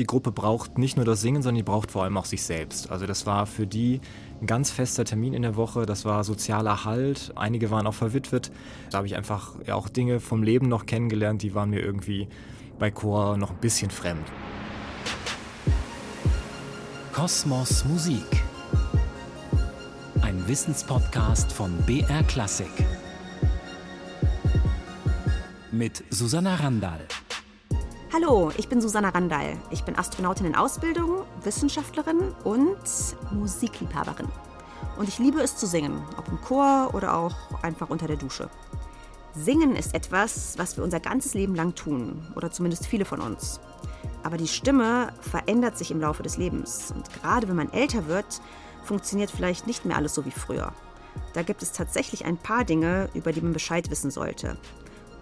die Gruppe braucht nicht nur das Singen, sondern die braucht vor allem auch sich selbst. Also das war für die ein ganz fester Termin in der Woche, das war sozialer Halt, einige waren auch verwitwet. Da habe ich einfach auch Dinge vom Leben noch kennengelernt, die waren mir irgendwie bei Chor noch ein bisschen fremd. Kosmos Musik. Ein Wissenspodcast von BR Klassik. Mit Susanna Randall. Hallo, ich bin Susanna Randall. Ich bin Astronautin in Ausbildung, Wissenschaftlerin und Musikliebhaberin. Und ich liebe es zu singen, ob im Chor oder auch einfach unter der Dusche. Singen ist etwas, was wir unser ganzes Leben lang tun, oder zumindest viele von uns. Aber die Stimme verändert sich im Laufe des Lebens. Und gerade wenn man älter wird, funktioniert vielleicht nicht mehr alles so wie früher. Da gibt es tatsächlich ein paar Dinge, über die man Bescheid wissen sollte.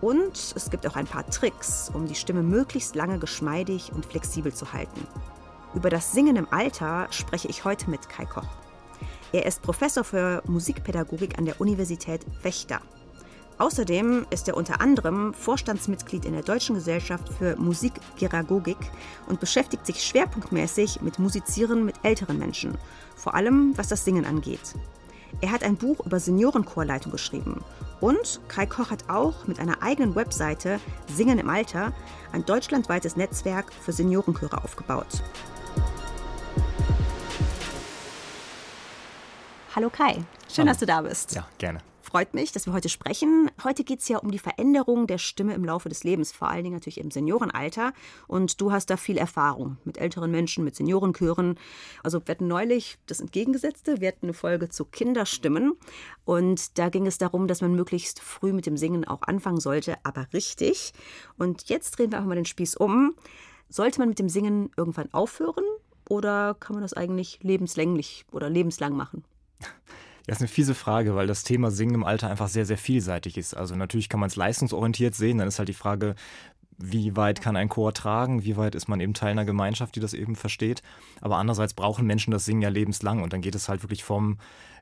Und es gibt auch ein paar Tricks, um die Stimme möglichst lange geschmeidig und flexibel zu halten. Über das Singen im Alter spreche ich heute mit Kai Koch. Er ist Professor für Musikpädagogik an der Universität Wächter. Außerdem ist er unter anderem Vorstandsmitglied in der Deutschen Gesellschaft für Musikpädagogik und beschäftigt sich schwerpunktmäßig mit Musizieren mit älteren Menschen, vor allem was das Singen angeht. Er hat ein Buch über Seniorenchorleitung geschrieben. Und Kai Koch hat auch mit einer eigenen Webseite Singen im Alter ein deutschlandweites Netzwerk für Seniorenchöre aufgebaut. Hallo Kai, schön, Hallo. dass du da bist. Ja, gerne freut mich, dass wir heute sprechen. Heute geht es ja um die Veränderung der Stimme im Laufe des Lebens, vor allen Dingen natürlich im Seniorenalter. Und du hast da viel Erfahrung mit älteren Menschen, mit Seniorenchören. Also wir hatten neulich das Entgegengesetzte. Wir hatten eine Folge zu Kinderstimmen. Und da ging es darum, dass man möglichst früh mit dem Singen auch anfangen sollte, aber richtig. Und jetzt drehen wir einfach mal den Spieß um. Sollte man mit dem Singen irgendwann aufhören? Oder kann man das eigentlich lebenslänglich oder lebenslang machen? Das ist eine fiese Frage, weil das Thema Singen im Alter einfach sehr, sehr vielseitig ist. Also natürlich kann man es leistungsorientiert sehen, dann ist halt die Frage, wie weit kann ein Chor tragen, wie weit ist man eben Teil einer Gemeinschaft, die das eben versteht. Aber andererseits brauchen Menschen das Singen ja lebenslang und dann geht es halt wirklich vom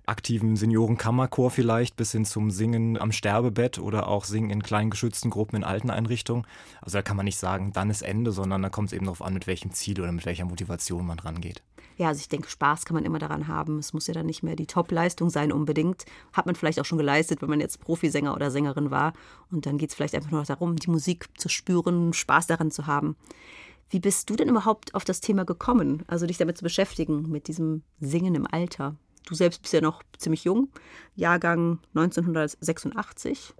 aktiven Seniorenkammerchor vielleicht bis hin zum Singen am Sterbebett oder auch Singen in kleinen geschützten Gruppen in alten Einrichtungen. Also da kann man nicht sagen, dann ist Ende, sondern da kommt es eben darauf an, mit welchem Ziel oder mit welcher Motivation man rangeht ja, also ich denke, Spaß kann man immer daran haben. Es muss ja dann nicht mehr die Top-Leistung sein unbedingt. Hat man vielleicht auch schon geleistet, wenn man jetzt Profisänger oder Sängerin war. Und dann geht es vielleicht einfach nur darum, die Musik zu spüren, Spaß daran zu haben. Wie bist du denn überhaupt auf das Thema gekommen, also dich damit zu beschäftigen, mit diesem Singen im Alter? Du selbst bist ja noch ziemlich jung, Jahrgang 1986.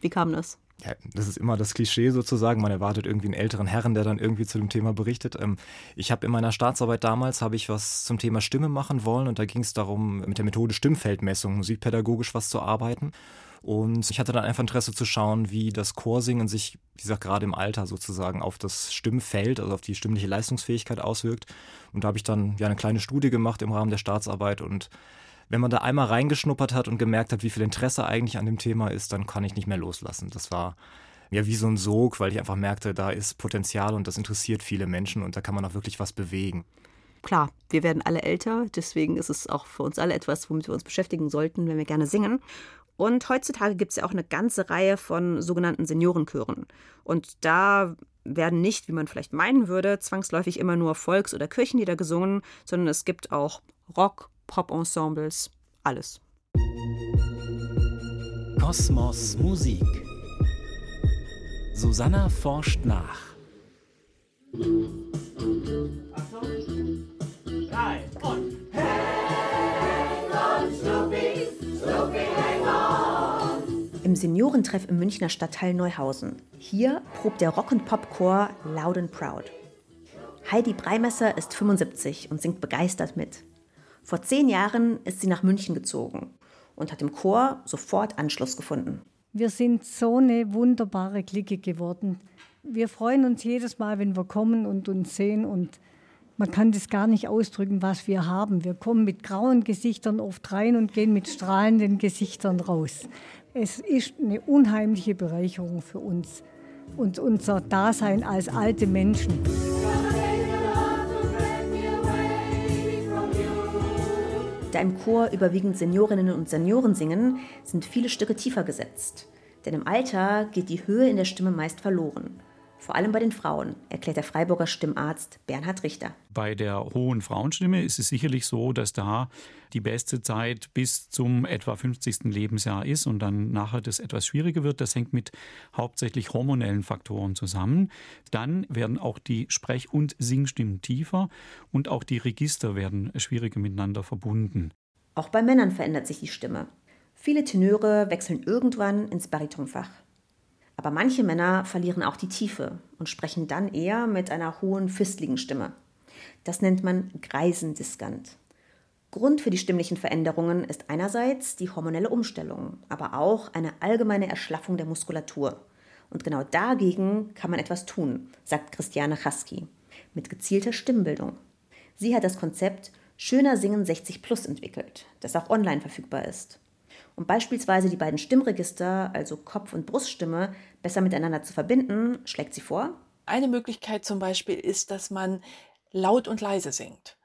Wie kam das? ja, das ist immer das Klischee sozusagen. Man erwartet irgendwie einen älteren Herren, der dann irgendwie zu dem Thema berichtet. Ähm, ich habe in meiner Staatsarbeit damals habe ich was zum Thema Stimme machen wollen und da ging es darum, mit der Methode Stimmfeldmessung musikpädagogisch was zu arbeiten. Und ich hatte dann einfach Interesse zu schauen, wie das Chorsingen sich, wie gesagt, gerade im Alter sozusagen auf das Stimmfeld, also auf die stimmliche Leistungsfähigkeit auswirkt. Und da habe ich dann ja eine kleine Studie gemacht im Rahmen der Staatsarbeit und wenn man da einmal reingeschnuppert hat und gemerkt hat, wie viel Interesse eigentlich an dem Thema ist, dann kann ich nicht mehr loslassen. Das war ja wie so ein Sog, weil ich einfach merkte, da ist Potenzial und das interessiert viele Menschen und da kann man auch wirklich was bewegen. Klar, wir werden alle älter, deswegen ist es auch für uns alle etwas, womit wir uns beschäftigen sollten, wenn wir gerne singen. Und heutzutage gibt es ja auch eine ganze Reihe von sogenannten Seniorenchören. Und da werden nicht, wie man vielleicht meinen würde, zwangsläufig immer nur Volks- oder Kirchenlieder gesungen, sondern es gibt auch Rock, Pop-Ensembles, alles. Kosmos Musik. Susanna forscht nach. Achtung. Drei und Im Seniorentreff im Münchner Stadtteil Neuhausen. Hier probt der Rock- und Popchor Loud and Proud. Heidi Breimesser ist 75 und singt begeistert mit. Vor zehn Jahren ist sie nach München gezogen und hat im Chor sofort Anschluss gefunden. Wir sind so eine wunderbare Clique geworden. Wir freuen uns jedes Mal, wenn wir kommen und uns sehen und man kann das gar nicht ausdrücken, was wir haben. Wir kommen mit grauen Gesichtern oft rein und gehen mit strahlenden Gesichtern raus. Es ist eine unheimliche Bereicherung für uns und unser Dasein als alte Menschen. Da im Chor überwiegend Seniorinnen und Senioren singen, sind viele Stücke tiefer gesetzt. Denn im Alter geht die Höhe in der Stimme meist verloren. Vor allem bei den Frauen, erklärt der Freiburger Stimmarzt Bernhard Richter. Bei der hohen Frauenstimme ist es sicherlich so, dass da die beste Zeit bis zum etwa 50. Lebensjahr ist und dann nachher das etwas schwieriger wird. Das hängt mit hauptsächlich hormonellen Faktoren zusammen. Dann werden auch die Sprech- und Singstimmen tiefer und auch die Register werden schwieriger miteinander verbunden. Auch bei Männern verändert sich die Stimme. Viele Tenöre wechseln irgendwann ins Baritonfach. Aber manche Männer verlieren auch die Tiefe und sprechen dann eher mit einer hohen, fistligen Stimme. Das nennt man Greisendiskant. Grund für die stimmlichen Veränderungen ist einerseits die hormonelle Umstellung, aber auch eine allgemeine Erschlaffung der Muskulatur. Und genau dagegen kann man etwas tun, sagt Christiane Chasky, mit gezielter Stimmbildung. Sie hat das Konzept Schöner Singen 60 Plus entwickelt, das auch online verfügbar ist. Um beispielsweise die beiden Stimmregister, also Kopf- und Bruststimme, besser miteinander zu verbinden, schlägt sie vor. Eine Möglichkeit zum Beispiel ist, dass man laut und leise singt.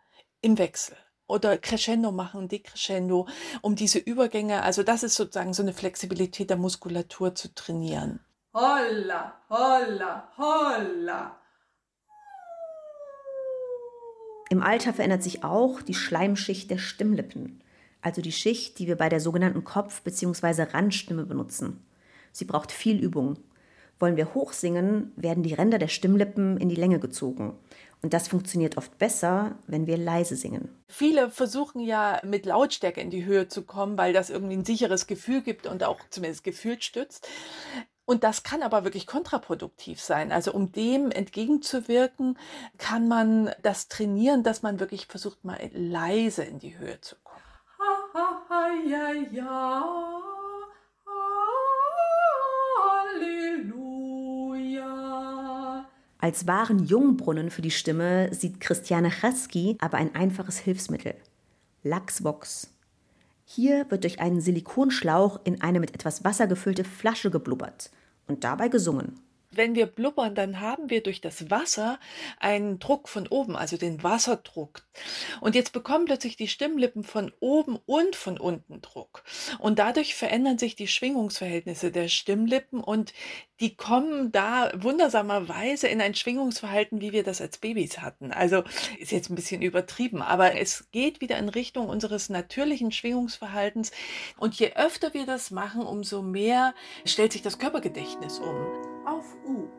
Im Wechsel. Oder Crescendo machen, Decrescendo, um diese Übergänge, also das ist sozusagen so eine Flexibilität der Muskulatur zu trainieren. Holla, holla, holla. Im Alter verändert sich auch die Schleimschicht der Stimmlippen also die Schicht, die wir bei der sogenannten Kopf- bzw. Randstimme benutzen. Sie braucht viel Übung. Wollen wir hoch singen, werden die Ränder der Stimmlippen in die Länge gezogen. Und das funktioniert oft besser, wenn wir leise singen. Viele versuchen ja mit Lautstärke in die Höhe zu kommen, weil das irgendwie ein sicheres Gefühl gibt und auch zumindest gefühlt stützt. Und das kann aber wirklich kontraproduktiv sein. Also um dem entgegenzuwirken, kann man das trainieren, dass man wirklich versucht, mal leise in die Höhe zu kommen ja, ja, Halleluja. Als wahren Jungbrunnen für die Stimme sieht Christiane Chasky aber ein einfaches Hilfsmittel. Lachsvox. Hier wird durch einen Silikonschlauch in eine mit etwas Wasser gefüllte Flasche geblubbert und dabei gesungen wenn wir blubbern, dann haben wir durch das Wasser einen Druck von oben, also den Wasserdruck. Und jetzt bekommen plötzlich die Stimmlippen von oben und von unten Druck. Und dadurch verändern sich die Schwingungsverhältnisse der Stimmlippen und die kommen da wundersamerweise in ein Schwingungsverhalten, wie wir das als Babys hatten. Also ist jetzt ein bisschen übertrieben, aber es geht wieder in Richtung unseres natürlichen Schwingungsverhaltens. Und je öfter wir das machen, umso mehr stellt sich das Körpergedächtnis um. Auf U.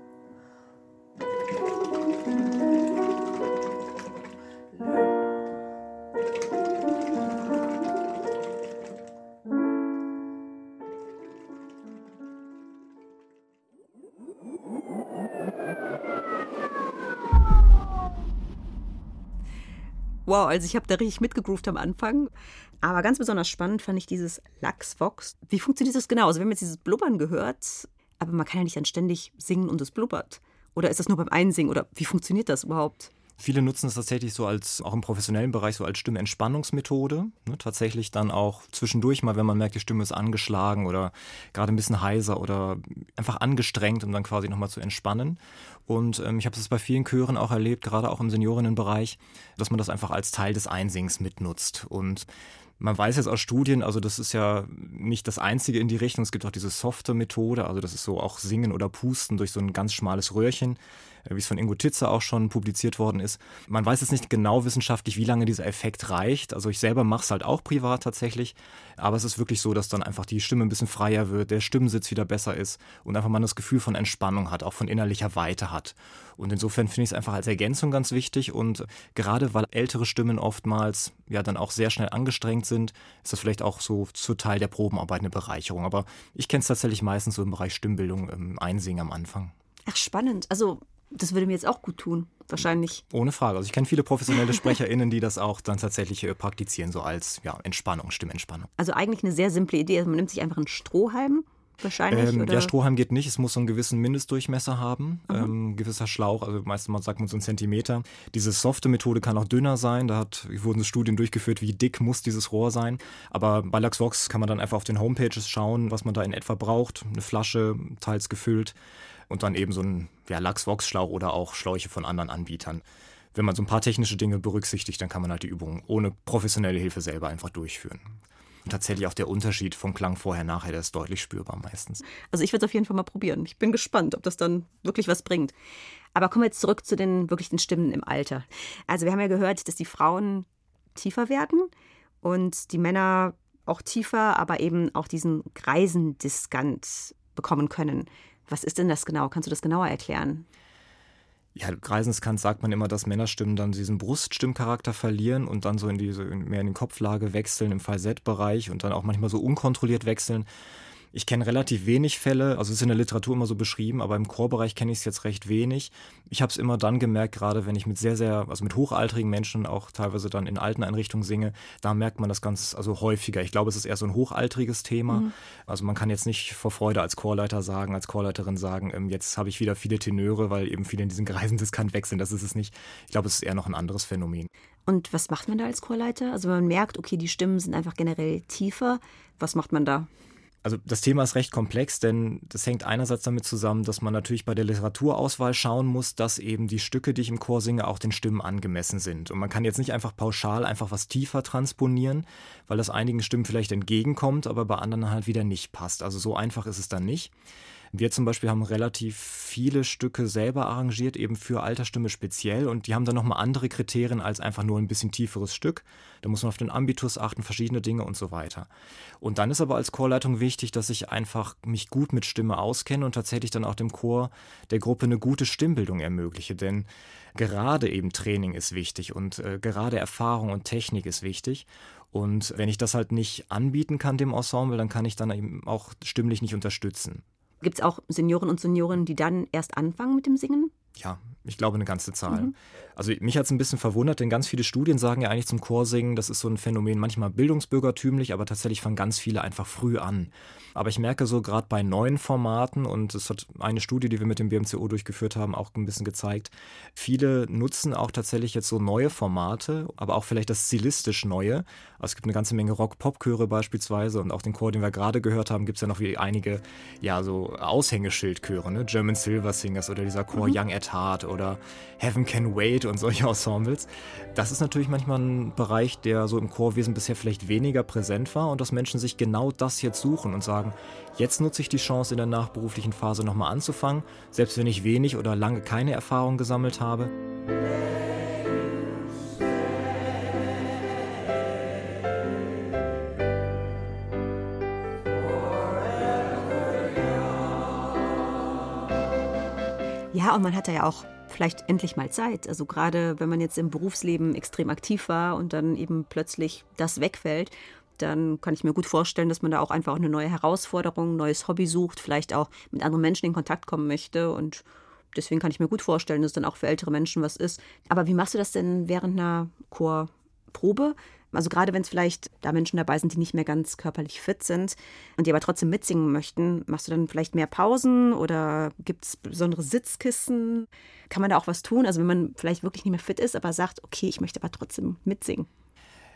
Wow, also ich habe da richtig mitgegroovt am Anfang. Aber ganz besonders spannend fand ich dieses Lachsvox. Wie funktioniert das genau? Also wir haben jetzt dieses Blubbern gehört, aber man kann ja nicht dann ständig singen und es blubbert. Oder ist das nur beim Einsingen? Oder wie funktioniert das überhaupt? Viele nutzen es tatsächlich so als, auch im professionellen Bereich, so als Stimmentspannungsmethode. Ne, tatsächlich dann auch zwischendurch mal, wenn man merkt, die Stimme ist angeschlagen oder gerade ein bisschen heiser oder einfach angestrengt, um dann quasi nochmal zu entspannen. Und ähm, ich habe es bei vielen Chören auch erlebt, gerade auch im Seniorinnenbereich, dass man das einfach als Teil des Einsings mitnutzt. Und man weiß jetzt aus Studien, also das ist ja nicht das einzige in die Richtung. Es gibt auch diese softe Methode, also das ist so auch Singen oder Pusten durch so ein ganz schmales Röhrchen, wie es von Ingo Titze auch schon publiziert worden ist. Man weiß jetzt nicht genau wissenschaftlich, wie lange dieser Effekt reicht. Also ich selber mache es halt auch privat tatsächlich, aber es ist wirklich so, dass dann einfach die Stimme ein bisschen freier wird, der Stimmensitz wieder besser ist und einfach man das Gefühl von Entspannung hat, auch von innerlicher Weite hat. Und insofern finde ich es einfach als Ergänzung ganz wichtig. Und gerade weil ältere Stimmen oftmals ja dann auch sehr schnell angestrengt sind, ist das vielleicht auch so zu Teil der Probenarbeit eine Bereicherung. Aber ich kenne es tatsächlich meistens so im Bereich Stimmbildung, im Einsingen am Anfang. Ach, spannend. Also das würde mir jetzt auch gut tun, wahrscheinlich. Ohne Frage. Also ich kenne viele professionelle SprecherInnen, die das auch dann tatsächlich äh, praktizieren, so als ja, Entspannung, Stimmentspannung. Also eigentlich eine sehr simple Idee. Also man nimmt sich einfach einen Strohhalm wahrscheinlich? Ähm, ja, Strohhalm geht nicht. Es muss so einen gewissen Mindestdurchmesser haben. Mhm. Ähm, gewisser Schlauch, also meistens sagt man so einen Zentimeter. Diese softe Methode kann auch dünner sein. Da hat, wurden Studien durchgeführt, wie dick muss dieses Rohr sein. Aber bei LuxVox kann man dann einfach auf den Homepages schauen, was man da in etwa braucht. Eine Flasche, teils gefüllt. Und dann eben so ein ja, LuxVox-Schlauch oder auch Schläuche von anderen Anbietern wenn man so ein paar technische Dinge berücksichtigt, dann kann man halt die Übungen ohne professionelle Hilfe selber einfach durchführen. Und tatsächlich auch der Unterschied vom Klang vorher nachher, der ist deutlich spürbar meistens. Also ich würde es auf jeden Fall mal probieren. Ich bin gespannt, ob das dann wirklich was bringt. Aber kommen wir jetzt zurück zu den wirklichen Stimmen im Alter. Also wir haben ja gehört, dass die Frauen tiefer werden und die Männer auch tiefer, aber eben auch diesen Greisendiskant bekommen können. Was ist denn das genau? Kannst du das genauer erklären? Ja, Greisenskant sagt man immer, dass Männerstimmen dann diesen Bruststimmcharakter verlieren und dann so in diese mehr in den Kopflage wechseln im Falsettbereich und dann auch manchmal so unkontrolliert wechseln. Ich kenne relativ wenig Fälle, also es ist in der Literatur immer so beschrieben, aber im Chorbereich kenne ich es jetzt recht wenig. Ich habe es immer dann gemerkt, gerade wenn ich mit sehr, sehr, also mit hochaltrigen Menschen auch teilweise dann in alten Einrichtungen singe, da merkt man das ganz, also häufiger. Ich glaube, es ist eher so ein hochaltriges Thema. Mhm. Also man kann jetzt nicht vor Freude als Chorleiter sagen, als Chorleiterin sagen, ähm, jetzt habe ich wieder viele Tenöre, weil eben viele in diesen Kreisen diskant wechseln. Das ist es nicht. Ich glaube, es ist eher noch ein anderes Phänomen. Und was macht man da als Chorleiter? Also wenn man merkt, okay, die Stimmen sind einfach generell tiefer, was macht man da? Also das Thema ist recht komplex, denn das hängt einerseits damit zusammen, dass man natürlich bei der Literaturauswahl schauen muss, dass eben die Stücke, die ich im Chor singe, auch den Stimmen angemessen sind. Und man kann jetzt nicht einfach pauschal einfach was tiefer transponieren, weil das einigen Stimmen vielleicht entgegenkommt, aber bei anderen halt wieder nicht passt. Also so einfach ist es dann nicht. Wir zum Beispiel haben relativ viele Stücke selber arrangiert, eben für Altersstimme speziell. Und die haben dann nochmal andere Kriterien als einfach nur ein bisschen tieferes Stück. Da muss man auf den Ambitus achten, verschiedene Dinge und so weiter. Und dann ist aber als Chorleitung wichtig, dass ich einfach mich gut mit Stimme auskenne und tatsächlich dann auch dem Chor der Gruppe eine gute Stimmbildung ermögliche. Denn gerade eben Training ist wichtig und äh, gerade Erfahrung und Technik ist wichtig. Und wenn ich das halt nicht anbieten kann dem Ensemble, dann kann ich dann eben auch stimmlich nicht unterstützen. Gibt es auch Senioren und Seniorinnen, die dann erst anfangen mit dem Singen? Ja, ich glaube eine ganze Zahl. Mhm. Also mich hat es ein bisschen verwundert, denn ganz viele Studien sagen ja eigentlich zum Chorsingen, das ist so ein Phänomen, manchmal bildungsbürgertümlich, aber tatsächlich fangen ganz viele einfach früh an. Aber ich merke so gerade bei neuen Formaten, und es hat eine Studie, die wir mit dem BMCO durchgeführt haben, auch ein bisschen gezeigt, viele nutzen auch tatsächlich jetzt so neue Formate, aber auch vielleicht das stilistisch Neue. Also es gibt eine ganze Menge Rock-Pop-Chöre beispielsweise und auch den Chor, den wir gerade gehört haben, gibt es ja noch wie einige, ja, so Aushängeschildchöre, ne? German Silver Singers oder dieser Chor mhm. Young at Heart oder Heaven Can Wait und solche Ensembles. Das ist natürlich manchmal ein Bereich, der so im Chorwesen bisher vielleicht weniger präsent war und dass Menschen sich genau das jetzt suchen und sagen, jetzt nutze ich die Chance in der nachberuflichen Phase nochmal anzufangen, selbst wenn ich wenig oder lange keine Erfahrung gesammelt habe. Ja, und man hat ja auch vielleicht endlich mal Zeit. Also gerade wenn man jetzt im Berufsleben extrem aktiv war und dann eben plötzlich das wegfällt, dann kann ich mir gut vorstellen, dass man da auch einfach eine neue Herausforderung, ein neues Hobby sucht, vielleicht auch mit anderen Menschen in Kontakt kommen möchte und deswegen kann ich mir gut vorstellen, dass dann auch für ältere Menschen was ist. Aber wie machst du das denn während einer Chorprobe? Also gerade wenn es vielleicht da Menschen dabei sind, die nicht mehr ganz körperlich fit sind und die aber trotzdem mitsingen möchten, machst du dann vielleicht mehr Pausen oder gibt es besondere Sitzkissen? Kann man da auch was tun? Also wenn man vielleicht wirklich nicht mehr fit ist, aber sagt, okay, ich möchte aber trotzdem mitsingen.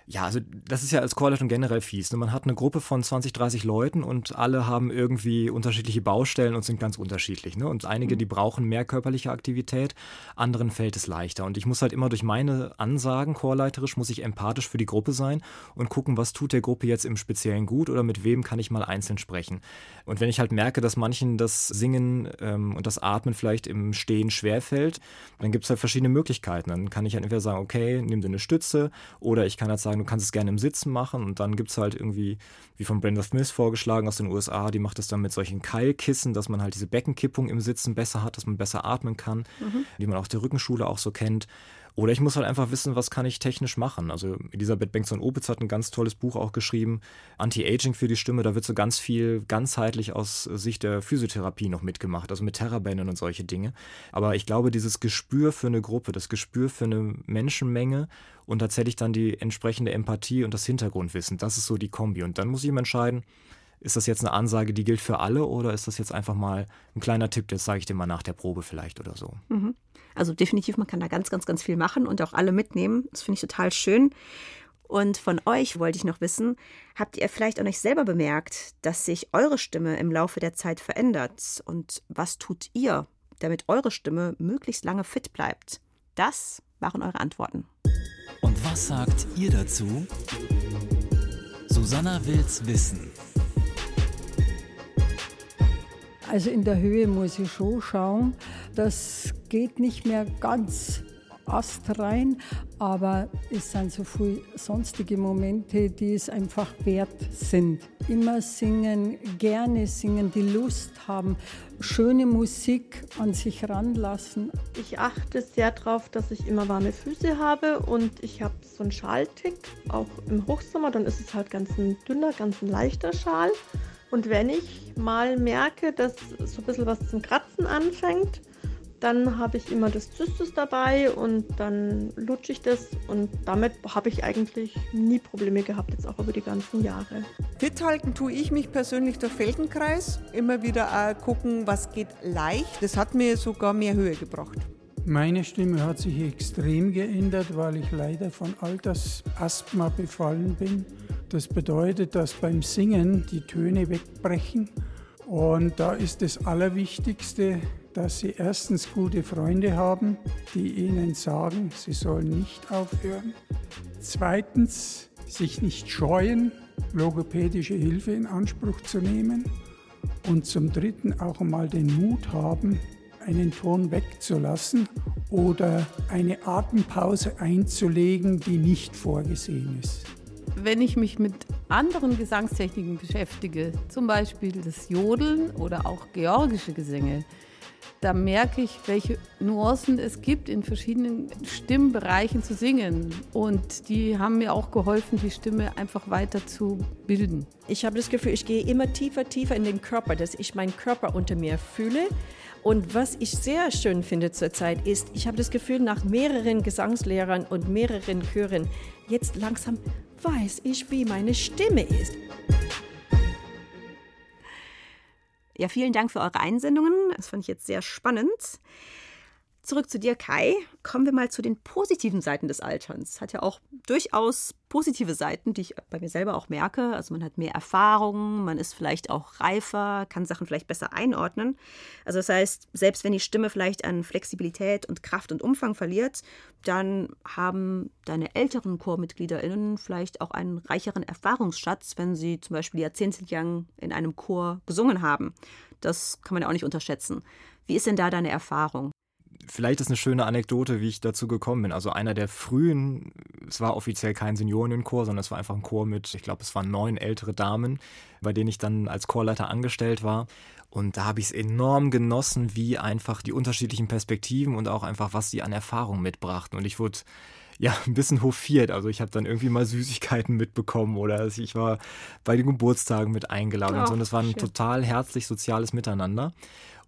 Ja, also das ist ja als Chorleitung generell fies. Ne? Man hat eine Gruppe von 20, 30 Leuten und alle haben irgendwie unterschiedliche Baustellen und sind ganz unterschiedlich. Ne? Und einige, mhm. die brauchen mehr körperliche Aktivität, anderen fällt es leichter. Und ich muss halt immer durch meine Ansagen, chorleiterisch, muss ich empathisch für die Gruppe sein und gucken, was tut der Gruppe jetzt im Speziellen gut oder mit wem kann ich mal einzeln sprechen. Und wenn ich halt merke, dass manchen das Singen ähm, und das Atmen vielleicht im Stehen schwerfällt, dann gibt es halt verschiedene Möglichkeiten. Dann kann ich halt entweder sagen, okay, nimm dir eine Stütze oder ich kann halt sagen, sagen, du kannst es gerne im Sitzen machen und dann gibt es halt irgendwie, wie von Brenda Smith vorgeschlagen aus den USA, die macht es dann mit solchen Keilkissen, dass man halt diese Beckenkippung im Sitzen besser hat, dass man besser atmen kann, mhm. die man auch der Rückenschule auch so kennt. Oder ich muss halt einfach wissen, was kann ich technisch machen. Also Elisabeth Bengtson-Opitz hat ein ganz tolles Buch auch geschrieben, Anti-Aging für die Stimme. Da wird so ganz viel ganzheitlich aus Sicht der Physiotherapie noch mitgemacht, also mit Terrabändern und solche Dinge. Aber ich glaube, dieses Gespür für eine Gruppe, das Gespür für eine Menschenmenge und tatsächlich dann die entsprechende Empathie und das Hintergrundwissen, das ist so die Kombi. Und dann muss ich ihm entscheiden, ist das jetzt eine Ansage, die gilt für alle oder ist das jetzt einfach mal ein kleiner Tipp, das sage ich dir mal nach der Probe vielleicht oder so. Mhm. Also definitiv, man kann da ganz, ganz, ganz viel machen und auch alle mitnehmen. Das finde ich total schön. Und von euch wollte ich noch wissen, habt ihr vielleicht an euch selber bemerkt, dass sich eure Stimme im Laufe der Zeit verändert? Und was tut ihr, damit eure Stimme möglichst lange fit bleibt? Das waren eure Antworten. Und was sagt ihr dazu? Susanna will's wissen. Also in der Höhe muss ich schon schauen. Das geht nicht mehr ganz astrein, aber es sind so viele sonstige Momente, die es einfach wert sind. Immer singen, gerne singen, die Lust haben, schöne Musik an sich ranlassen. Ich achte sehr darauf, dass ich immer warme Füße habe und ich habe so einen Schaltick, auch im Hochsommer, dann ist es halt ganz ein dünner, ganz ein leichter Schal. Und wenn ich mal merke, dass so ein bisschen was zum Kratzen anfängt, dann habe ich immer das Zystus dabei und dann lutsche ich das und damit habe ich eigentlich nie Probleme gehabt, jetzt auch über die ganzen Jahre. Fit halten tue ich mich persönlich durch Feldenkreis. Immer wieder gucken, was geht leicht. Das hat mir sogar mehr Höhe gebracht. Meine Stimme hat sich extrem geändert, weil ich leider von Altersasthma befallen bin. Das bedeutet, dass beim Singen die Töne wegbrechen. Und da ist das Allerwichtigste, dass Sie erstens gute Freunde haben, die Ihnen sagen, Sie sollen nicht aufhören. Zweitens, sich nicht scheuen, logopädische Hilfe in Anspruch zu nehmen. Und zum Dritten auch einmal den Mut haben, einen Ton wegzulassen oder eine Atempause einzulegen, die nicht vorgesehen ist. Wenn ich mich mit anderen Gesangstechniken beschäftige, zum Beispiel das Jodeln oder auch georgische Gesänge, da merke ich, welche Nuancen es gibt, in verschiedenen Stimmbereichen zu singen. Und die haben mir auch geholfen, die Stimme einfach weiter zu bilden. Ich habe das Gefühl, ich gehe immer tiefer, tiefer in den Körper, dass ich meinen Körper unter mir fühle. Und was ich sehr schön finde zurzeit ist, ich habe das Gefühl, nach mehreren Gesangslehrern und mehreren Chören, jetzt langsam weiß ich, wie meine Stimme ist. Ja, vielen Dank für eure Einsendungen. Das fand ich jetzt sehr spannend. Zurück zu dir, Kai. Kommen wir mal zu den positiven Seiten des Alterns. Hat ja auch durchaus positive Seiten, die ich bei mir selber auch merke. Also man hat mehr Erfahrung, man ist vielleicht auch reifer, kann Sachen vielleicht besser einordnen. Also das heißt, selbst wenn die Stimme vielleicht an Flexibilität und Kraft und Umfang verliert, dann haben deine älteren ChormitgliederInnen vielleicht auch einen reicheren Erfahrungsschatz, wenn sie zum Beispiel jahrzehntelang in einem Chor gesungen haben. Das kann man ja auch nicht unterschätzen. Wie ist denn da deine Erfahrung? Vielleicht ist eine schöne Anekdote, wie ich dazu gekommen bin. Also einer der frühen, es war offiziell kein Seniorenchor, sondern es war einfach ein Chor mit, ich glaube, es waren neun ältere Damen, bei denen ich dann als Chorleiter angestellt war. Und da habe ich es enorm genossen, wie einfach die unterschiedlichen Perspektiven und auch einfach, was sie an Erfahrung mitbrachten. Und ich wurde ja, ein bisschen hofiert. Also ich habe dann irgendwie mal Süßigkeiten mitbekommen oder ich war bei den Geburtstagen mit eingeladen oh, und so. Und das war ein schön. total herzlich soziales Miteinander.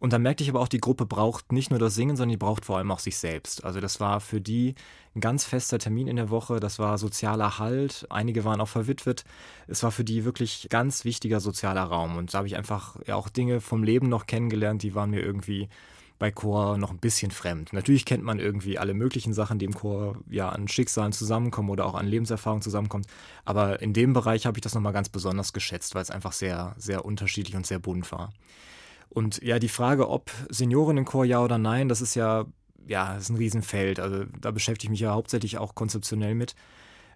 Und dann merkte ich aber auch, die Gruppe braucht nicht nur das Singen, sondern die braucht vor allem auch sich selbst. Also das war für die ein ganz fester Termin in der Woche. Das war sozialer Halt. Einige waren auch verwitwet. Es war für die wirklich ganz wichtiger sozialer Raum. Und da habe ich einfach ja auch Dinge vom Leben noch kennengelernt, die waren mir irgendwie bei Chor noch ein bisschen fremd. Natürlich kennt man irgendwie alle möglichen Sachen, die im Chor ja an Schicksalen zusammenkommen oder auch an Lebenserfahrung zusammenkommt. Aber in dem Bereich habe ich das nochmal ganz besonders geschätzt, weil es einfach sehr, sehr unterschiedlich und sehr bunt war. Und ja, die Frage, ob Seniorinnenchor ja oder nein, das ist ja, ja, das ist ein Riesenfeld. Also da beschäftige ich mich ja hauptsächlich auch konzeptionell mit.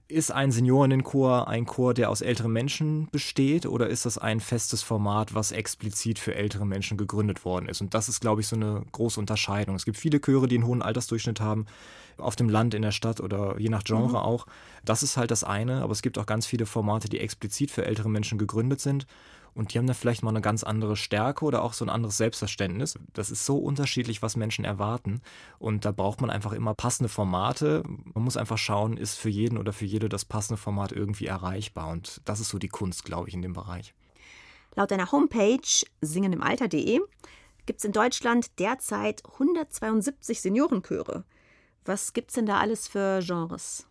Ist ein Seniorinnenchor ein Chor, der aus älteren Menschen besteht, oder ist das ein festes Format, was explizit für ältere Menschen gegründet worden ist? Und das ist, glaube ich, so eine große Unterscheidung. Es gibt viele Chöre, die einen hohen Altersdurchschnitt haben, auf dem Land, in der Stadt oder je nach Genre mhm. auch. Das ist halt das eine, aber es gibt auch ganz viele Formate, die explizit für ältere Menschen gegründet sind. Und die haben dann vielleicht mal eine ganz andere Stärke oder auch so ein anderes Selbstverständnis. Das ist so unterschiedlich, was Menschen erwarten. Und da braucht man einfach immer passende Formate. Man muss einfach schauen, ist für jeden oder für jede das passende Format irgendwie erreichbar. Und das ist so die Kunst, glaube ich, in dem Bereich. Laut deiner Homepage singenimalter.de gibt es in Deutschland derzeit 172 Seniorenchöre. Was gibt es denn da alles für Genres?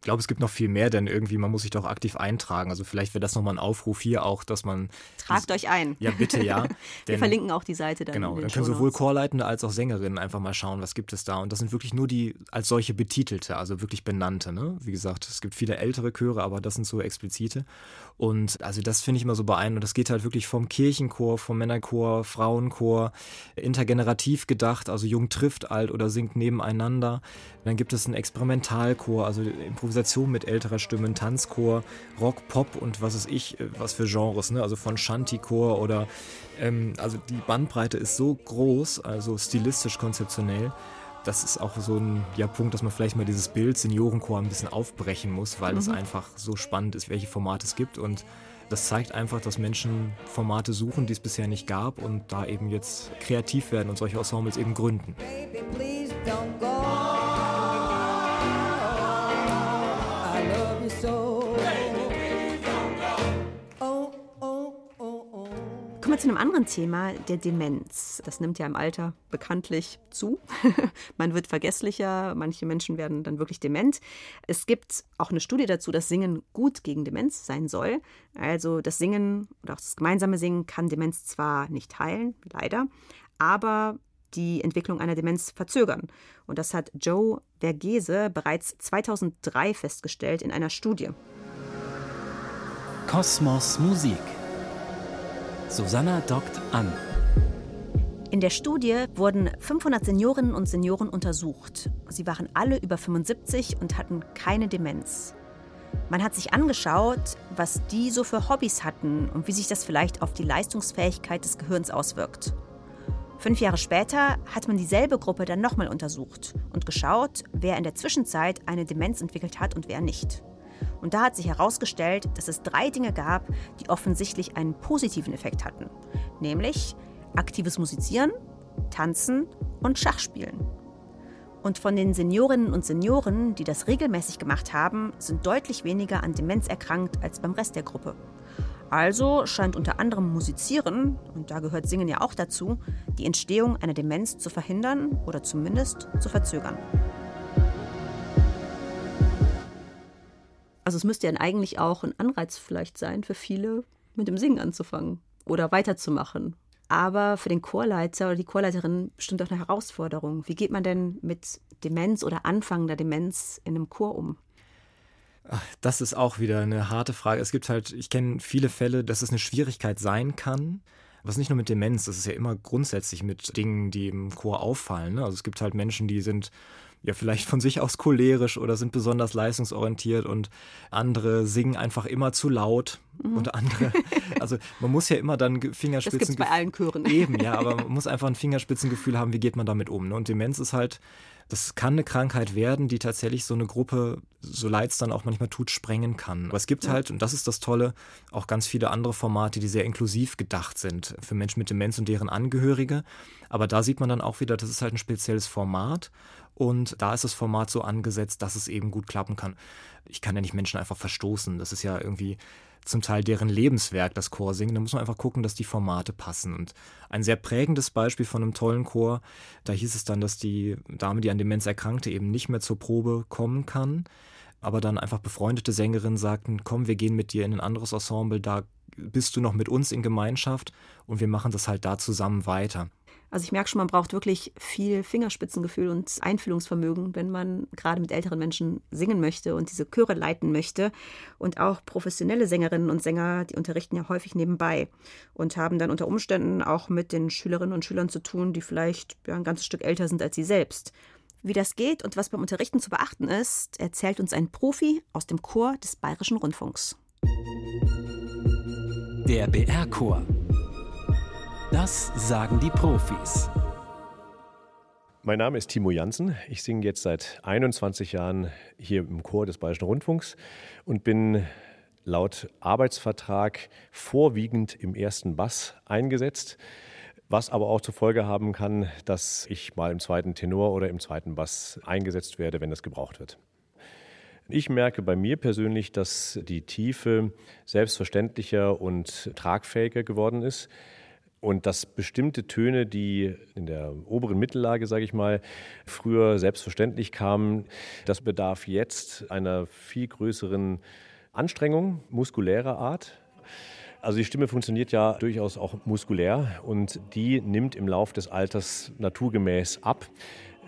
Ich glaube, es gibt noch viel mehr, denn irgendwie, man muss sich doch aktiv eintragen. Also vielleicht wäre das nochmal ein Aufruf hier auch, dass man. Tragt euch ein. Ja, bitte, ja. Wir verlinken auch die Seite dann. Genau, dann können sowohl Chorleitende als auch Sängerinnen einfach mal schauen, was gibt es da. Und das sind wirklich nur die als solche betitelte, also wirklich benannte. Ne? Wie gesagt, es gibt viele ältere Chöre, aber das sind so explizite. Und also das finde ich immer so beeindruckend. Und das geht halt wirklich vom Kirchenchor, vom Männerchor, Frauenchor, intergenerativ gedacht, also jung trifft alt oder singt nebeneinander. Dann gibt es einen Experimentalchor, also Improvisation mit älterer Stimme, Tanzchor, Rock, Pop und was weiß ich, äh, was für Genres, ne? Also von Shanty-Chor oder ähm, also die Bandbreite ist so groß, also stilistisch konzeptionell. Das ist auch so ein ja, Punkt, dass man vielleicht mal dieses Bild Seniorenchor ein bisschen aufbrechen muss, weil mhm. es einfach so spannend ist, welche Formate es gibt und das zeigt einfach, dass Menschen Formate suchen, die es bisher nicht gab und da eben jetzt kreativ werden und solche Ensembles eben gründen. Baby, Kommen wir zu einem anderen Thema, der Demenz. Das nimmt ja im Alter bekanntlich zu. Man wird vergesslicher, manche Menschen werden dann wirklich dement. Es gibt auch eine Studie dazu, dass Singen gut gegen Demenz sein soll. Also das Singen oder auch das gemeinsame Singen kann Demenz zwar nicht heilen, leider, aber die Entwicklung einer Demenz verzögern. Und das hat Joe Vergese bereits 2003 festgestellt in einer Studie. Kosmos Musik Susanna dockt an. In der Studie wurden 500 Seniorinnen und Senioren untersucht. Sie waren alle über 75 und hatten keine Demenz. Man hat sich angeschaut, was die so für Hobbys hatten und wie sich das vielleicht auf die Leistungsfähigkeit des Gehirns auswirkt. Fünf Jahre später hat man dieselbe Gruppe dann nochmal untersucht und geschaut, wer in der Zwischenzeit eine Demenz entwickelt hat und wer nicht. Und da hat sich herausgestellt, dass es drei Dinge gab, die offensichtlich einen positiven Effekt hatten. Nämlich aktives Musizieren, Tanzen und Schachspielen. Und von den Seniorinnen und Senioren, die das regelmäßig gemacht haben, sind deutlich weniger an Demenz erkrankt als beim Rest der Gruppe. Also scheint unter anderem Musizieren, und da gehört Singen ja auch dazu, die Entstehung einer Demenz zu verhindern oder zumindest zu verzögern. Also es müsste ja eigentlich auch ein Anreiz vielleicht sein für viele, mit dem Singen anzufangen oder weiterzumachen. Aber für den Chorleiter oder die Chorleiterin bestimmt auch eine Herausforderung. Wie geht man denn mit Demenz oder anfangender Demenz in einem Chor um? Das ist auch wieder eine harte Frage. Es gibt halt, ich kenne viele Fälle, dass es eine Schwierigkeit sein kann. Aber es ist nicht nur mit Demenz, das ist ja immer grundsätzlich mit Dingen, die im Chor auffallen. Ne? Also es gibt halt Menschen, die sind ja vielleicht von sich aus cholerisch oder sind besonders leistungsorientiert und andere singen einfach immer zu laut mhm. und andere, also man muss ja immer dann Fingerspitzen. Das gibt's bei allen Chören. Eben, ja, aber man muss einfach ein Fingerspitzengefühl haben, wie geht man damit um. Ne? Und Demenz ist halt, das kann eine Krankheit werden, die tatsächlich so eine Gruppe, so leid es dann auch manchmal tut, sprengen kann. Aber es gibt ja. halt, und das ist das Tolle, auch ganz viele andere Formate, die sehr inklusiv gedacht sind für Menschen mit Demenz und deren Angehörige. Aber da sieht man dann auch wieder, das ist halt ein spezielles Format und da ist das Format so angesetzt, dass es eben gut klappen kann. Ich kann ja nicht Menschen einfach verstoßen. Das ist ja irgendwie zum Teil deren Lebenswerk, das Chorsingen. Da muss man einfach gucken, dass die Formate passen. Und ein sehr prägendes Beispiel von einem tollen Chor, da hieß es dann, dass die Dame, die an Demenz erkrankte, eben nicht mehr zur Probe kommen kann. Aber dann einfach befreundete Sängerinnen sagten, komm, wir gehen mit dir in ein anderes Ensemble, da bist du noch mit uns in Gemeinschaft und wir machen das halt da zusammen weiter. Also ich merke schon, man braucht wirklich viel Fingerspitzengefühl und Einfühlungsvermögen, wenn man gerade mit älteren Menschen singen möchte und diese Chöre leiten möchte. Und auch professionelle Sängerinnen und Sänger, die unterrichten ja häufig nebenbei und haben dann unter Umständen auch mit den Schülerinnen und Schülern zu tun, die vielleicht ja, ein ganzes Stück älter sind als sie selbst. Wie das geht und was beim Unterrichten zu beachten ist, erzählt uns ein Profi aus dem Chor des Bayerischen Rundfunks. Der BR-Chor das sagen die Profis. Mein Name ist Timo Jansen. Ich singe jetzt seit 21 Jahren hier im Chor des Bayerischen Rundfunks und bin laut Arbeitsvertrag vorwiegend im ersten Bass eingesetzt, was aber auch zur Folge haben kann, dass ich mal im zweiten Tenor oder im zweiten Bass eingesetzt werde, wenn das gebraucht wird. Ich merke bei mir persönlich, dass die Tiefe selbstverständlicher und tragfähiger geworden ist. Und dass bestimmte Töne, die in der oberen Mittellage, sage ich mal, früher selbstverständlich kamen, das bedarf jetzt einer viel größeren Anstrengung muskulärer Art. Also die Stimme funktioniert ja durchaus auch muskulär und die nimmt im Lauf des Alters naturgemäß ab.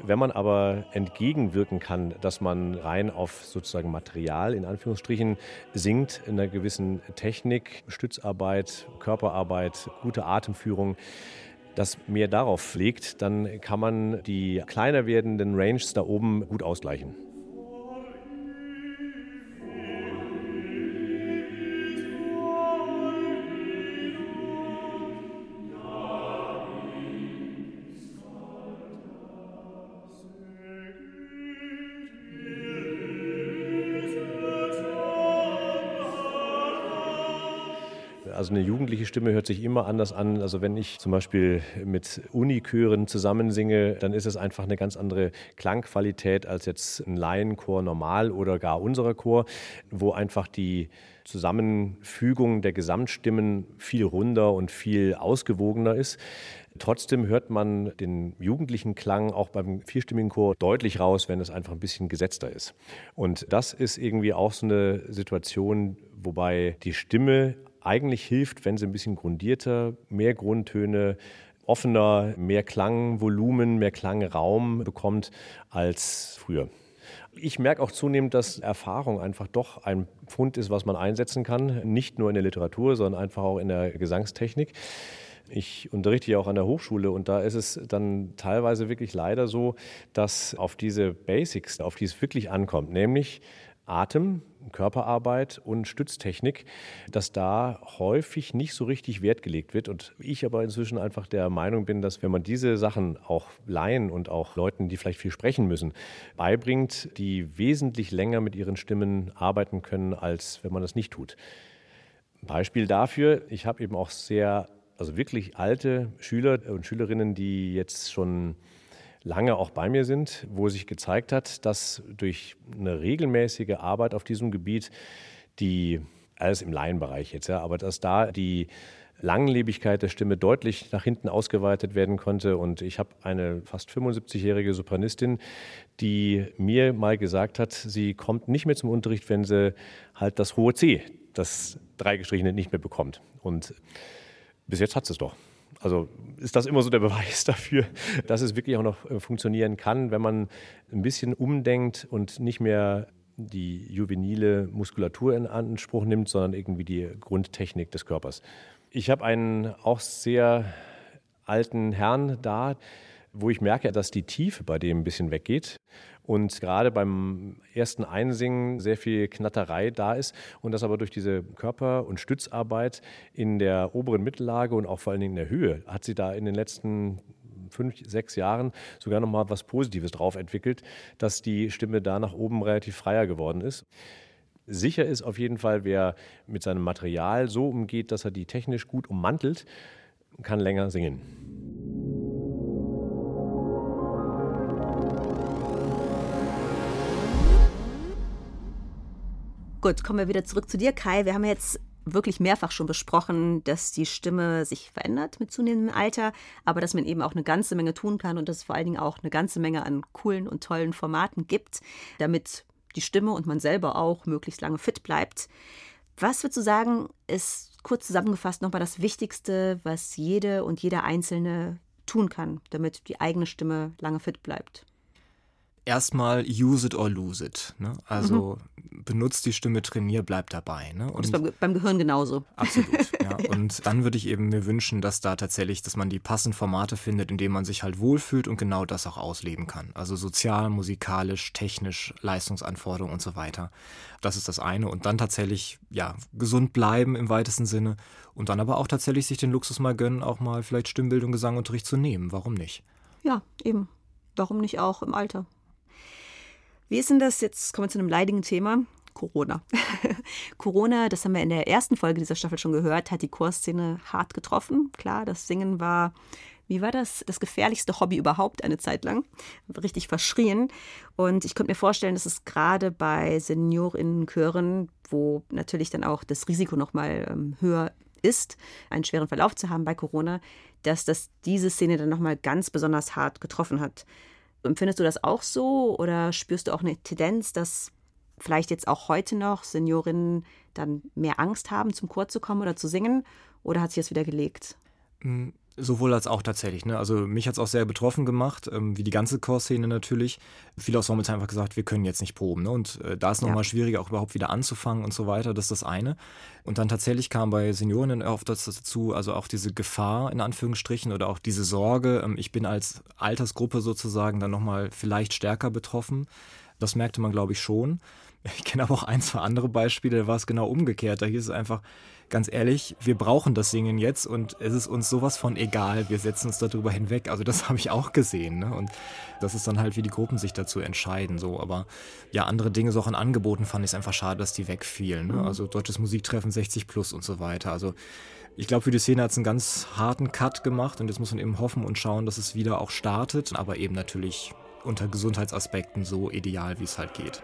Wenn man aber entgegenwirken kann, dass man rein auf sozusagen Material in Anführungsstrichen singt, in einer gewissen Technik, Stützarbeit, Körperarbeit, gute Atemführung, das mehr darauf legt, dann kann man die kleiner werdenden Ranges da oben gut ausgleichen. Eine jugendliche Stimme hört sich immer anders an. Also wenn ich zum Beispiel mit Unichören zusammensinge, dann ist es einfach eine ganz andere Klangqualität als jetzt ein Laienchor normal oder gar unserer Chor, wo einfach die Zusammenfügung der Gesamtstimmen viel runder und viel ausgewogener ist. Trotzdem hört man den jugendlichen Klang auch beim vierstimmigen Chor deutlich raus, wenn es einfach ein bisschen gesetzter ist. Und das ist irgendwie auch so eine Situation, wobei die Stimme eigentlich hilft, wenn sie ein bisschen grundierter, mehr Grundtöne, offener, mehr Klangvolumen, mehr Klangraum bekommt als früher. Ich merke auch zunehmend, dass Erfahrung einfach doch ein Pfund ist, was man einsetzen kann. Nicht nur in der Literatur, sondern einfach auch in der Gesangstechnik. Ich unterrichte ja auch an der Hochschule und da ist es dann teilweise wirklich leider so, dass auf diese Basics, auf die es wirklich ankommt, nämlich Atem, Körperarbeit und Stütztechnik, dass da häufig nicht so richtig Wert gelegt wird. Und ich aber inzwischen einfach der Meinung bin, dass wenn man diese Sachen auch Laien und auch Leuten, die vielleicht viel sprechen müssen, beibringt, die wesentlich länger mit ihren Stimmen arbeiten können, als wenn man das nicht tut. Beispiel dafür, ich habe eben auch sehr, also wirklich alte Schüler und Schülerinnen, die jetzt schon lange auch bei mir sind, wo sich gezeigt hat, dass durch eine regelmäßige Arbeit auf diesem Gebiet die, alles im Laienbereich jetzt, ja, aber dass da die Langlebigkeit der Stimme deutlich nach hinten ausgeweitet werden konnte. Und ich habe eine fast 75-jährige Sopranistin, die mir mal gesagt hat, sie kommt nicht mehr zum Unterricht, wenn sie halt das hohe C, das dreigestrichene, nicht mehr bekommt. Und bis jetzt hat sie es doch. Also ist das immer so der Beweis dafür, dass es wirklich auch noch äh, funktionieren kann, wenn man ein bisschen umdenkt und nicht mehr die juvenile Muskulatur in Anspruch nimmt, sondern irgendwie die Grundtechnik des Körpers. Ich habe einen auch sehr alten Herrn da, wo ich merke, dass die Tiefe bei dem ein bisschen weggeht und gerade beim ersten Einsingen sehr viel Knatterei da ist und das aber durch diese Körper- und Stützarbeit in der oberen Mittellage und auch vor allen Dingen in der Höhe hat sie da in den letzten fünf, sechs Jahren sogar noch mal was Positives drauf entwickelt, dass die Stimme da nach oben relativ freier geworden ist. Sicher ist auf jeden Fall, wer mit seinem Material so umgeht, dass er die technisch gut ummantelt, kann länger singen. Gut, kommen wir wieder zurück zu dir, Kai. Wir haben jetzt wirklich mehrfach schon besprochen, dass die Stimme sich verändert mit zunehmendem Alter, aber dass man eben auch eine ganze Menge tun kann und dass es vor allen Dingen auch eine ganze Menge an coolen und tollen Formaten gibt, damit die Stimme und man selber auch möglichst lange fit bleibt. Was würdest du sagen, ist kurz zusammengefasst nochmal das Wichtigste, was jede und jeder Einzelne tun kann, damit die eigene Stimme lange fit bleibt? Erstmal use it or lose it. Ne? Also mhm. benutzt die Stimme, trainier, bleib dabei. Ne? Und das beim, beim Gehirn genauso. Absolut. ja. Und dann würde ich eben mir wünschen, dass da tatsächlich, dass man die passenden Formate findet, in denen man sich halt wohlfühlt und genau das auch ausleben kann. Also sozial, musikalisch, technisch, Leistungsanforderungen und so weiter. Das ist das eine. Und dann tatsächlich, ja, gesund bleiben im weitesten Sinne. Und dann aber auch tatsächlich sich den Luxus mal gönnen, auch mal vielleicht Stimmbildung, Gesangunterricht zu nehmen. Warum nicht? Ja, eben. Warum nicht auch im Alter? Wie ist denn das? Jetzt kommen wir zu einem leidigen Thema. Corona. Corona, das haben wir in der ersten Folge dieser Staffel schon gehört, hat die Chorszene hart getroffen. Klar, das Singen war, wie war das? Das gefährlichste Hobby überhaupt eine Zeit lang. Richtig verschrien. Und ich könnte mir vorstellen, dass es gerade bei Seniorinnenchören, wo natürlich dann auch das Risiko nochmal ähm, höher ist, einen schweren Verlauf zu haben bei Corona, dass das diese Szene dann nochmal ganz besonders hart getroffen hat. Empfindest du das auch so oder spürst du auch eine Tendenz, dass vielleicht jetzt auch heute noch Seniorinnen dann mehr Angst haben, zum Chor zu kommen oder zu singen? Oder hat sich das wieder gelegt? Sowohl als auch tatsächlich. Ne? Also mich hat es auch sehr betroffen gemacht, ähm, wie die ganze Chorszene natürlich. Viele aus Sommels haben einfach gesagt, wir können jetzt nicht proben. Ne? Und äh, da ist nochmal ja. schwieriger, auch überhaupt wieder anzufangen und so weiter. Das ist das eine. Und dann tatsächlich kam bei Senioren oft dazu, also auch diese Gefahr in Anführungsstrichen oder auch diese Sorge, ähm, ich bin als Altersgruppe sozusagen dann nochmal vielleicht stärker betroffen Das merkte man, glaube ich, schon. Ich kenne aber auch ein, zwei andere Beispiele, da war es genau umgekehrt. Da hieß es einfach, ganz ehrlich, wir brauchen das Singen jetzt und es ist uns sowas von egal, wir setzen uns darüber hinweg. Also das habe ich auch gesehen. Ne? Und das ist dann halt, wie die Gruppen sich dazu entscheiden. So. Aber ja, andere Dinge, so auch an Angeboten fand ich es einfach schade, dass die wegfielen. Ne? Also Deutsches Musiktreffen 60 plus und so weiter. Also ich glaube, für die Szene hat es einen ganz harten Cut gemacht und jetzt muss man eben hoffen und schauen, dass es wieder auch startet, aber eben natürlich unter Gesundheitsaspekten so ideal, wie es halt geht.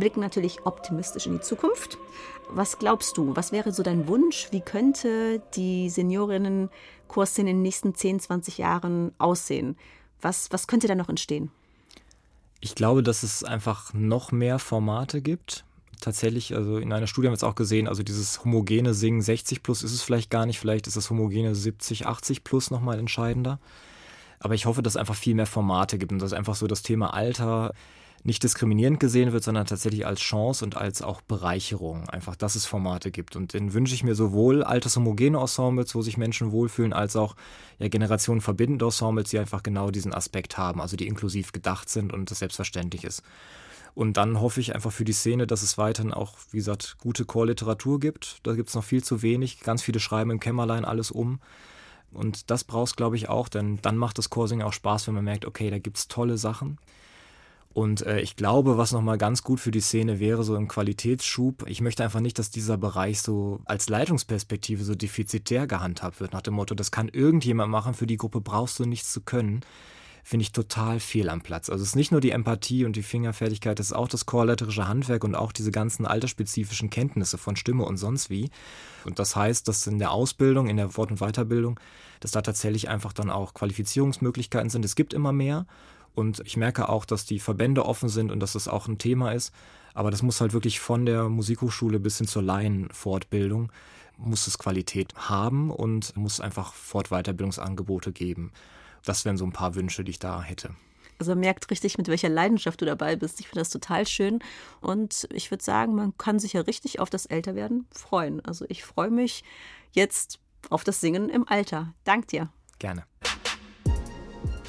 Blicken natürlich optimistisch in die Zukunft. Was glaubst du, was wäre so dein Wunsch? Wie könnte die Seniorinnen-Kursszene in den nächsten 10, 20 Jahren aussehen? Was, was könnte da noch entstehen? Ich glaube, dass es einfach noch mehr Formate gibt. Tatsächlich, also in einer Studie haben wir es auch gesehen, also dieses homogene Singen 60 plus ist es vielleicht gar nicht, vielleicht ist das homogene 70, 80 plus nochmal entscheidender. Aber ich hoffe, dass es einfach viel mehr Formate gibt und dass einfach so das Thema Alter nicht diskriminierend gesehen wird, sondern tatsächlich als Chance und als auch Bereicherung. Einfach, dass es Formate gibt. Und den wünsche ich mir sowohl altershomogene Ensembles, wo sich Menschen wohlfühlen, als auch ja, Generationen verbindende Ensembles, die einfach genau diesen Aspekt haben, also die inklusiv gedacht sind und das selbstverständlich ist. Und dann hoffe ich einfach für die Szene, dass es weiterhin auch, wie gesagt, gute Chorliteratur gibt. Da gibt es noch viel zu wenig. Ganz viele schreiben im Kämmerlein alles um. Und das brauchst, glaube ich, auch, denn dann macht das Chorsingen auch Spaß, wenn man merkt, okay, da gibt es tolle Sachen. Und äh, ich glaube, was nochmal ganz gut für die Szene wäre, so im Qualitätsschub, ich möchte einfach nicht, dass dieser Bereich so als Leitungsperspektive so defizitär gehandhabt wird, nach dem Motto, das kann irgendjemand machen, für die Gruppe brauchst du nichts zu können. Finde ich total fehl am Platz. Also es ist nicht nur die Empathie und die Fingerfertigkeit, es ist auch das chorleiterische Handwerk und auch diese ganzen altersspezifischen Kenntnisse von Stimme und sonst wie. Und das heißt, dass in der Ausbildung, in der Fort- und Weiterbildung, dass da tatsächlich einfach dann auch Qualifizierungsmöglichkeiten sind. Es gibt immer mehr und ich merke auch, dass die Verbände offen sind und dass das auch ein Thema ist. Aber das muss halt wirklich von der Musikhochschule bis hin zur Laienfortbildung muss es Qualität haben und muss einfach Fort-Weiterbildungsangebote geben. Das wären so ein paar Wünsche, die ich da hätte. Also man merkt richtig, mit welcher Leidenschaft du dabei bist. Ich finde das total schön. Und ich würde sagen, man kann sich ja richtig auf das Älterwerden freuen. Also ich freue mich jetzt auf das Singen im Alter. Dank dir. Gerne.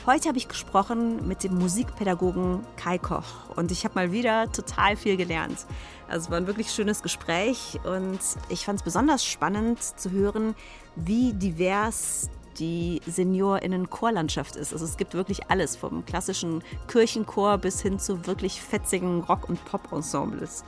Heute habe ich gesprochen mit dem Musikpädagogen Kai Koch und ich habe mal wieder total viel gelernt. Also es war ein wirklich schönes Gespräch und ich fand es besonders spannend zu hören, wie divers die SeniorInnen-Chorlandschaft ist. Also es gibt wirklich alles, vom klassischen Kirchenchor bis hin zu wirklich fetzigen Rock- und Pop-Ensembles.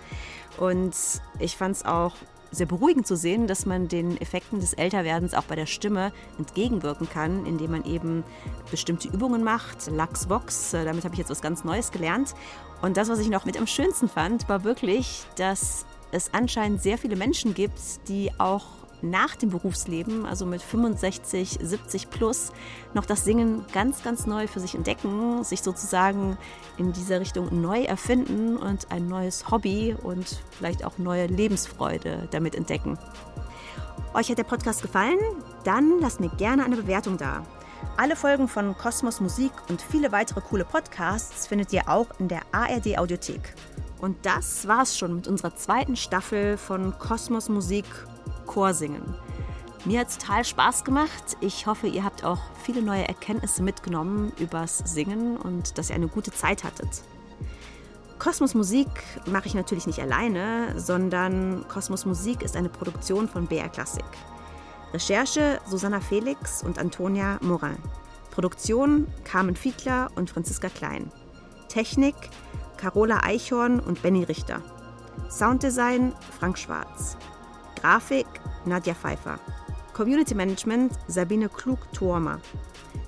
Und ich fand es auch sehr beruhigend zu sehen, dass man den Effekten des Älterwerdens auch bei der Stimme entgegenwirken kann, indem man eben bestimmte Übungen macht. Lux Vox, äh, damit habe ich jetzt was ganz Neues gelernt. Und das, was ich noch mit am schönsten fand, war wirklich, dass es anscheinend sehr viele Menschen gibt, die auch nach dem Berufsleben, also mit 65, 70 plus, noch das Singen ganz, ganz neu für sich entdecken, sich sozusagen in dieser Richtung neu erfinden und ein neues Hobby und vielleicht auch neue Lebensfreude damit entdecken. Euch hat der Podcast gefallen? Dann lasst mir gerne eine Bewertung da. Alle Folgen von Kosmos Musik und viele weitere coole Podcasts findet ihr auch in der ARD Audiothek. Und das war's schon mit unserer zweiten Staffel von Kosmos Musik Chorsingen. Mir hat es total Spaß gemacht. Ich hoffe, ihr habt auch viele neue Erkenntnisse mitgenommen übers Singen und dass ihr eine gute Zeit hattet. Kosmos Musik mache ich natürlich nicht alleine, sondern Kosmos Musik ist eine Produktion von BR Classic. Recherche Susanna Felix und Antonia Morin. Produktion Carmen Fiedler und Franziska Klein. Technik Carola Eichhorn und Benny Richter. Sounddesign Frank Schwarz. Grafik Nadja Pfeiffer. Community Management Sabine Klug-Thormer.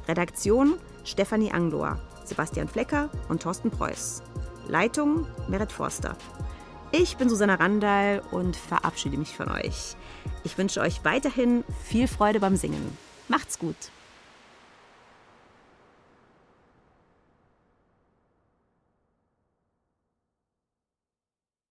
Redaktion Stefanie Angloa, Sebastian Flecker und Thorsten Preuß. Leitung Merit Forster. Ich bin Susanna Randall und verabschiede mich von euch. Ich wünsche euch weiterhin viel Freude beim Singen. Macht's gut!